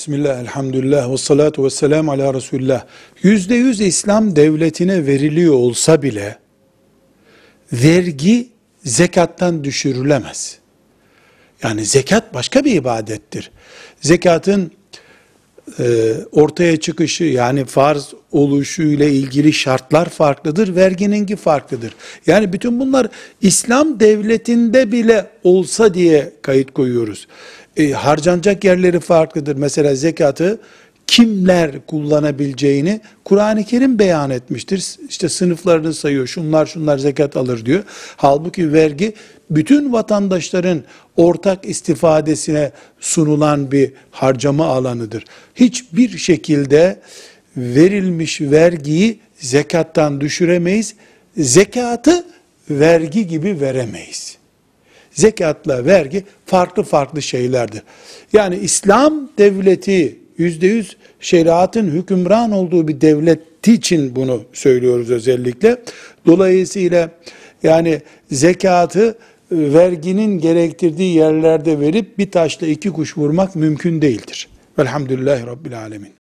Bismillah, elhamdülillah, ve salatu ve selamu ala Resulullah. Yüzde yüz İslam devletine veriliyor olsa bile, vergi zekattan düşürülemez. Yani zekat başka bir ibadettir. Zekatın e, ortaya çıkışı yani farz oluşu ile ilgili şartlar farklıdır, vergininki farklıdır. Yani bütün bunlar İslam devletinde bile olsa diye kayıt koyuyoruz. E, harcanacak yerleri farklıdır. Mesela zekatı kimler kullanabileceğini Kur'an-ı Kerim beyan etmiştir. İşte sınıflarını sayıyor. Şunlar şunlar zekat alır diyor. Halbuki vergi bütün vatandaşların ortak istifadesine sunulan bir harcama alanıdır. Hiçbir şekilde verilmiş vergiyi zekattan düşüremeyiz. Zekatı vergi gibi veremeyiz. Zekatla vergi farklı farklı şeylerdir. Yani İslam devleti yüzde yüz şeriatın hükümran olduğu bir devleti için bunu söylüyoruz özellikle. Dolayısıyla yani zekatı verginin gerektirdiği yerlerde verip bir taşla iki kuş vurmak mümkün değildir. Velhamdülillahi Rabbil Alemin.